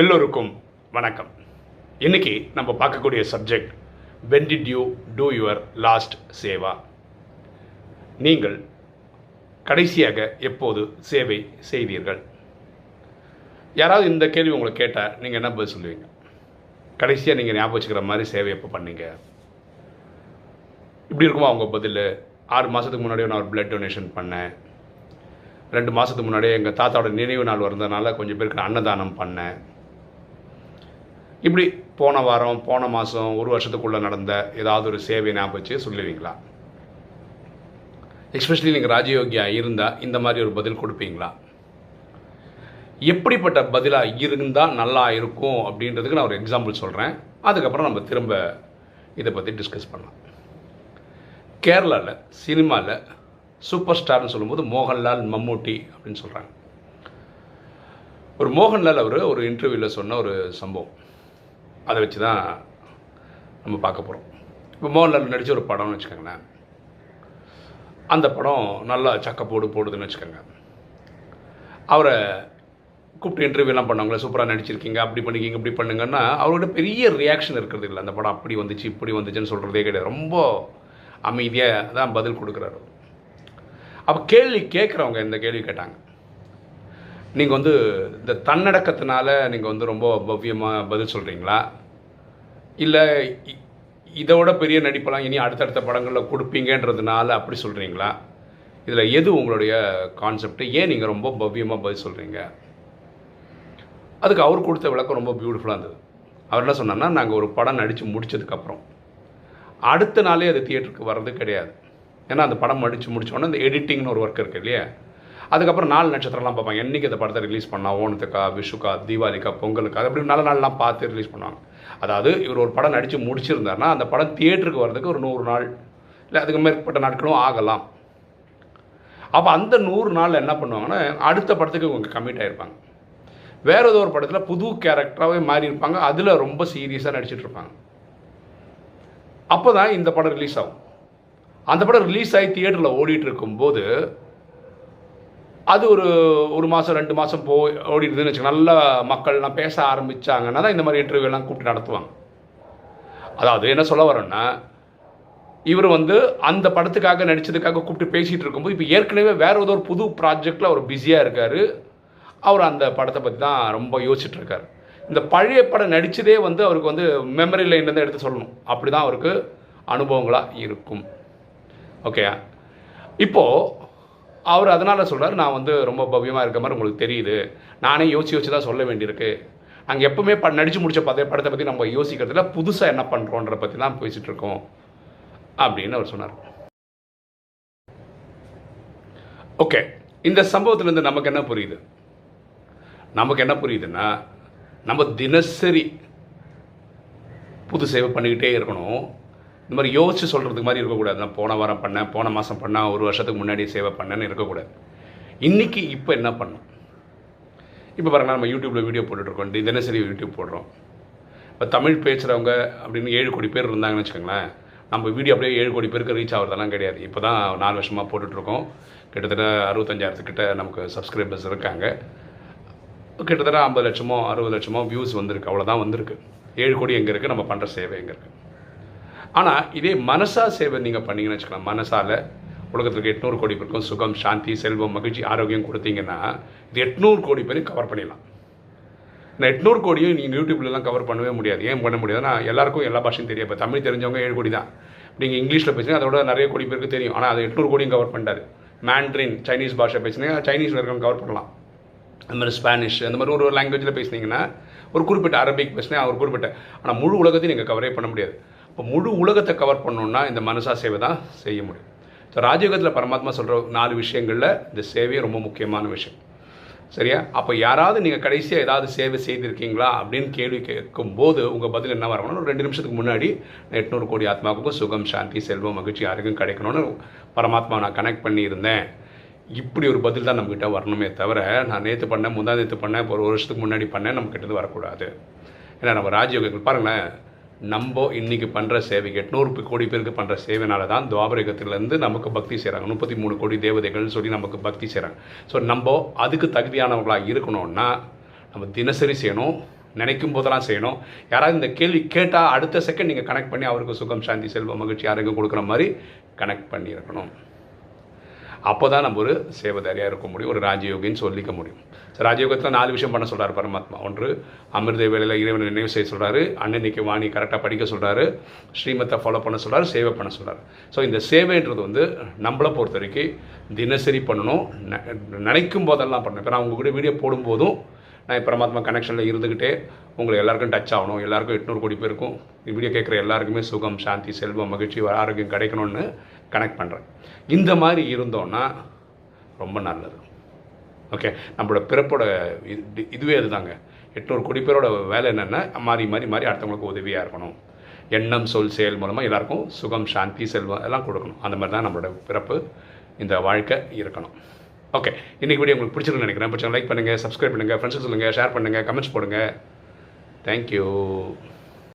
எல்லோருக்கும் வணக்கம். இன்னைக்கு நம்ம பார்க்கக்கூடிய subject when did you do your last shave? நீங்கள் கடைசியாக எப்போது சேவை செய்வீர்கள் யாராவது இந்த கேள்வி உங்களை கேட்டால் நீங்கள் என்ன பதில் சொல்லுவீங்க? கடைசியாக நீங்கள் ஞாபகம் வச்சுக்கிற மாதிரி சேவை எப்போ பண்ணீங்க? இப்படி இருக்குமா அவங்க பதில்? ஆறு மாதத்துக்கு முன்னாடியே நான் ஒரு பிளட் டொனேஷன் பண்ணேன். ரெண்டு மாதத்துக்கு முன்னாடியே எங்கள் தாத்தாவோட நினைவு நாள் வந்ததுனால கொஞ்சம் பேருக்கு நான் அன்னதானம் பண்ணேன். இப்படி போன வாரம் போன மாதம் ஒரு வருஷத்துக்குள்ளே நடந்த ஏதாவது ஒரு சேவை ஞாபகம் வச்சு சொல்லுவீங்களா? எஸ்பெஷலி நீங்கள் ராஜயோகியாக இருந்தால் இந்த மாதிரி ஒரு பதில் கொடுப்பீங்களா? எப்படிப்பட்ட பதிலாக இருந்தால் நல்லா இருக்கும் அப்படின்றதுக்கு நான் ஒரு எக்ஸாம்பிள் சொல்கிறேன் அதுக்கப்புறம் நம்ம திரும்ப இதை பற்றி டிஸ்கஸ் பண்ணலாம். கேரளாவில் சினிமாவில் சூப்பர் ஸ்டார்னு சொல்லும்போது மோகன்லால் மம்மூட்டி அப்படின்னு சொல்கிறாங்க ஒரு மோகன்லால் அவர் ஒரு இன்டர்வியூவில் சொன்ன ஒரு சம்பவம். அதை வச்சு தான் நம்ம பார்க்க போகிறோம் இப்போ மோகன்லால் நடித்த ஒரு படம்னு வச்சுக்கோங்களேன். அந்த படம் நல்லா சக்கப்போடு போடுதுன்னு வச்சுக்கோங்க. அவரை கூப்பிட்டு இன்டர்வியூலாம் பண்ணவங்களே சூப்பராக நடிச்சிருக்கீங்க அப்படி பண்ணிக்கிங்க இப்படி பண்ணுங்கன்னா அவரோட பெரிய ரியாக்ஷன் இருக்கிறது இல்லை. அந்த படம் அப்படி வந்துச்சு இப்படி வந்துச்சுன்னு சொல்கிறதே கிடையாது. ரொம்ப அமைதியாக தான் பதில் கொடுக்குறாரு அப்போ கேள்வி கேட்குறவங்க இந்த கேள்வி கேட்டாங்க. நீங்கள் வந்து இந்த தன்னடக்கத்தினால நீங்கள் வந்து ரொம்ப பவ்யமாக பதில் சொல்கிறீங்களா இல்லை இதோட பெரிய நடிப்பெல்லாம் இனி அடுத்தடுத்த படங்களில் கொடுப்பீங்கன்றதுனால அப்படி சொல்கிறீங்களா இதில் எது உங்களுடைய கான்செப்ட் ஏன் நீங்கள் ரொம்ப பவ்யமாக பதில் சொல்கிறீங்க அதுக்கு அவர் கொடுத்த விளக்கம் ரொம்ப பியூட்டிஃபுல்லாக இருந்தது. அவர் என்ன சொன்னார்னா நாங்கள் ஒரு படம் நடித்து முடிச்சதுக்கப்புறம் அடுத்த நாளே அது தியேட்டருக்கு வர்றது கிடையாது. ஏன்னா அந்த படம் நடித்து முடிச்சோடனே அந்த எடிட்டிங்னு ஒரு ஒர்க் இருக்குது இல்லையா? அதுக்கப்புறம் நாலு நட்சத்திரம்லாம் பார்ப்பாங்க. என்றைக்கு இந்த படத்தை ரிலீஸ் பண்ணா ஓணத்துக்கா விஷுக்கா தீபாவளிக்கா பொங்கலுக்கா அப்படி நல்ல நாள்லாம் பார்த்து ரிலீஸ் பண்ணுவாங்க. அதாவது இவர் ஒரு படம் நடித்து முடிச்சிருந்தாருன்னா அந்த படம் தியேட்டருக்கு வர்றதுக்கு ஒரு நூறு நாள் இல்லை அதுக்கு மேற்பட்ட நாட்களும் ஆகலாம். அப்போ அந்த நூறு நாளில் என்ன பண்ணுவாங்கன்னா அடுத்த படத்துக்கு இவங்க கமிட் ஆகிருப்பாங்க வேற ஏதோ ஒரு படத்தில் புது கேரக்டராகவே மாறி இருப்பாங்க. அதில் ரொம்ப சீரியஸாக நடிச்சிட்டு இருப்பாங்க. அப்போ தான் இந்த படம் ரிலீஸ் ஆகும். அந்த படம் ரிலீஸ் ஆகி தியேட்டரில் ஓடிட்டு இருக்கும்போது அது ஒரு ஒரு மாதம் ரெண்டு மாதம் போ ஓடிடுதுன்னு வச்சுக்கோங்க நல்ல மக்கள்லாம் பேச ஆரம்பிச்சாங்கன்னா தான் இந்த மாதிரி இன்டர்வியூலாம் கூப்பிட்டு நடத்துவாங்க. அதாவது என்ன சொல்ல வரோன்னா இவர் வந்து அந்த படத்துக்காக நடித்ததுக்காக கூப்பிட்டு பேசிகிட்டு இருக்கும்போது இப்போ ஏற்கனவே வேறு ஏதோ ஒரு புது ப்ராஜெக்டில் அவர் பிஸியாக இருக்கார். அவர் அந்த படத்தை பற்றி தான் ரொம்ப யோசிச்சிட்டுருக்காரு இந்த பழைய படம் நடித்ததே வந்து அவருக்கு வந்து மெமரி லைன்லேருந்து எடுத்து சொல்லணும். அப்படி தான் அவருக்கு அனுபவங்களாக இருக்கும். ஓகே இப்போது அவர் அதனால் சொல்கிறார் நான் வந்து ரொம்ப பவ்யமாக இருக்க மாதிரி உங்களுக்கு தெரியுது. நானே யோசிச்சு யோசிச்சு தான் சொல்ல வேண்டியிருக்கு. நாங்கள் எப்பவுமே ப நடித்து முடித்த பத படத்தை பற்றி நம்ம யோசிக்கிறதுல புதுசாக என்ன பண்ணுறோன்ற பற்றி தான் பேசிகிட்டு இருக்கோம். அப்படின்னு அவர் சொன்னார். ஓகே. இந்த சம்பவத்துலேருந்து நமக்கு என்ன புரியுது? நமக்கு என்ன புரியுதுன்னா நம்ம தினசரி புது சேவை பண்ணிக்கிட்டே இருக்கணும். இந்த மாதிரி யோசிச்சு சொல்கிறதுக்கு மாதிரி இருக்கக்கூடாது. நான் போன வாரம் பண்ணேன் போன மாதம் பண்ணேன் ஒரு வருஷத்துக்கு முன்னாடி சேவை பண்ணேன்னு இருக்கக்கூடாது. இன்றைக்கி இப்போ என்ன பண்ணும் இப்போ பாருங்க நம்ம யூடியூப்பில் வீடியோ போட்டுட்ருக்கோம் தினசரி யூடியூப் போடுறோம். இப்போ தமிழ் பேசுகிறவங்க அப்படின்னு ஏழு கோடி பேர் இருந்தாங்கன்னு வச்சுக்கோங்களேன் நம்ம வீடியோ அப்படியே ஏழு கோடி பேருக்கு ரீச் ஆகிறதெல்லாம் கிடையாது. இப்போ தான் நாலு வருஷமாக போட்டுட்ருக்கோம் கிட்டத்தட்ட அறுபத்தஞ்சாயிரத்துக்கிட்ட நமக்கு சப்ஸ்கிரைபர்ஸ் இருக்காங்க. கிட்டத்தட்ட ஐம்பது லட்சமோ அறுபது லட்சமோ வியூஸ் வந்திருக்கு. அவ்வளோதான் வந்திருக்கு. ஏழு கோடி எங்கே இருக்குது நம்ம பண்ணுற சேவை எங்கே இருக்குது ஆனால் இதே மனசா சேவை நீங்கள் பண்ணீங்கன்னு வச்சுக்கலாம். மனசால் உலகத்துக்கு எட்நூறு கோடி பேருக்கும் சுகம் சாந்தி செல்வம் மகிழ்ச்சி ஆரோக்கியம் கொடுத்தீங்கன்னா இது எட்நூறு கோடி பேரும் கவர் பண்ணிடலாம். இந்த எட்நூறு கோடியும் நீங்கள் யூடியூப்லலாம் கவர் பண்ணவே முடியாது. ஏன் பண்ண முடியாதுன்னா எல்லாருக்கும் எல்லா பாஷையும் தெரியும். இப்போ தமிழ் தெரிஞ்சவங்க ஏழு கோடி தான். நீங்கள் இங்கிலீஷில் பேசுனீங்க அதோட நிறைய கோடி பேருக்கு தெரியும். ஆனால் அது எட்நூறு கோடியும் கவர் பண்ணிட்டாரு. மேண்ட்ரின் சைனீஸ் பாஷை பேசுனீங்க சைனீஸில் இருக்கவங்க கவர் பண்ணலாம். அந்த மாதிரி ஸ்பானிஷ் அந்த மாதிரி ஒரு ஒரு லாங்குவேஜில் பேசுனீங்கன்னா ஒரு குறிப்பிட்ட அரபிக் பேசுனேன் ஒரு குறிப்பிட்ட ஆனால் முழு உலகத்தையும் நீங்கள் கவரே பண்ண முடியாது. இப்போ முழு உலகத்தை கவர் பண்ணணுன்னா இந்த மனசா சேவை தான் செய்ய முடியும். ஸோ ராஜயோகத்தில் பரமாத்மா சொல்கிற நாலு விஷயங்களில் இந்த சேவையை ரொம்ப முக்கியமான விஷயம். சரியா? அப்போ யாராவது நீங்கள் கடைசியாக ஏதாவது சேவை செய்திருக்கீங்களா அப்படின்னு கேள்வி கேட்கும்போது உங்கள் பதில் என்ன வரணும்னா ஒரு ரெண்டு நிமிஷத்துக்கு முன்னாடி எட்நூறு கோடி ஆத்மாவுக்கும் சுகம் சாந்தி செல்வம் மகிழ்ச்சி யாருக்கும் கிடைக்கணும்னு பரமாத்மா நான் கனெக்ட் பண்ணியிருந்தேன். இப்படி ஒரு பதில் தான் நம்மக்கிட்ட வரணுமே தவிர நான் நேற்று பண்ணேன் முந்தா நேற்று பண்ணேன் ஒரு வருஷத்துக்கு முன்னாடி பண்ணேன் நம்மக்கிட்ட இருந்து வரக்கூடாது. ஏன்னா நம்ம ராஜயோகங்கள் பாருங்களேன் நம்ம இன்னைக்கு பண்ணுற சேவைக்கு எட்நூறு கோடி பேருக்கு பண்ணுற சேவைனால தான் துவாபரகத்திலேருந்து நமக்கு பக்தி செய்கிறாங்க முப்பத்தி மூணு கோடி தேவதைகள்னு சொல்லி நமக்கு பக்தி செய்கிறாங்க ஸோ நம்ம அதுக்கு தகுதியானவங்களாக இருக்கணும்னா நம்ம தினசரி செய்யணும் நினைக்கும் போதெல்லாம் செய்யணும். யாராவது இந்த கேள்வி கேட்டால் அடுத்த செகண்ட் நீங்கள் கனெக்ட் பண்ணி அவருக்கு சுகம் சாந்தி செல்வம் மகிழ்ச்சி ஆரோக்கியம் கொடுக்குற மாதிரி கனெக்ட் பண்ணியிருக்கணும். அப்போ தான் நம்ம ஒரு சேவதாரியாக இருக்க முடியும் ஒரு ராஜயோகின்னு சொல்லிக்க முடியும். ஸோ ராஜயோகத்தில் நாலு விஷயம் பண்ண சொல்கிறார் பரமாத்மா. ஒன்று அமிர்த வேலையில் இறைவனை நினைவு செய்ய சொல்கிறாரு அன்னன்னைக்கு வாணி கரெக்டாக படிக்க சொல்கிறாரு ஸ்ரீமத்தை ஃபாலோ பண்ண சொல்கிறாரு சேவை பண்ண சொல்கிறார் ஸோ இந்த சேவைன்றது வந்து நம்மளை பொறுத்த வரைக்கும் தினசரி பண்ணணும். ந- நினைக்கும் போதெல்லாம் பண்ணணும். இப்போ நான் உங்கள் கூட வீடியோ போடும்போதும் நான் பரமாத்மா கனெக்ஷனில் இருந்துக்கிட்டே உங்களுக்கு எல்லாருக்கும் டச் ஆகணும் எல்லாருக்கும் எட்நூறு கோடி பேருக்கும் வீடியோ கேட்குற எல்லாருக்குமே சுகம் சாந்தி செல்வம் மகிழ்ச்சி ஆரோக்கியம் கிடைக்கணும்னு கனெக்ட் பண்ணுறேன் இந்த மாதிரி இருந்தோன்னா ரொம்ப நல்லது. ஓகே நம்மளோட பிறப்போட இது இதுவே அதுதாங்க எட்நூறு கோடி பேரோட வேலை என்னென்னா மாறி மாறி மாறி அடுத்தவங்களுக்கு உதவியாக இருக்கணும். எண்ணம் சொல் செயல் மூலமாக எல்லாருக்கும் சுகம் சாந்தி செல்வம் எல்லாம் கொடுக்கணும். அந்த மாதிரி தான் நம்மளோட பிறப்பு இந்த வாழ்க்கை இருக்கணும். ஓகே இன்றைக்கி வீடியோ உங்களுக்கு பிடிச்சிருக்குன்னு நினைக்கிறேன். பிடிச்சா லைக் பண்ணுங்கள் சப்ஸ்கிரைப் பண்ணுங்கள் ஃப்ரெண்ட்ஸுக்கு சொல்லுங்கள் ஷேர் பண்ணுங்கள் கமெண்ட்ஸ் போடுங்க. தேங்க்யூ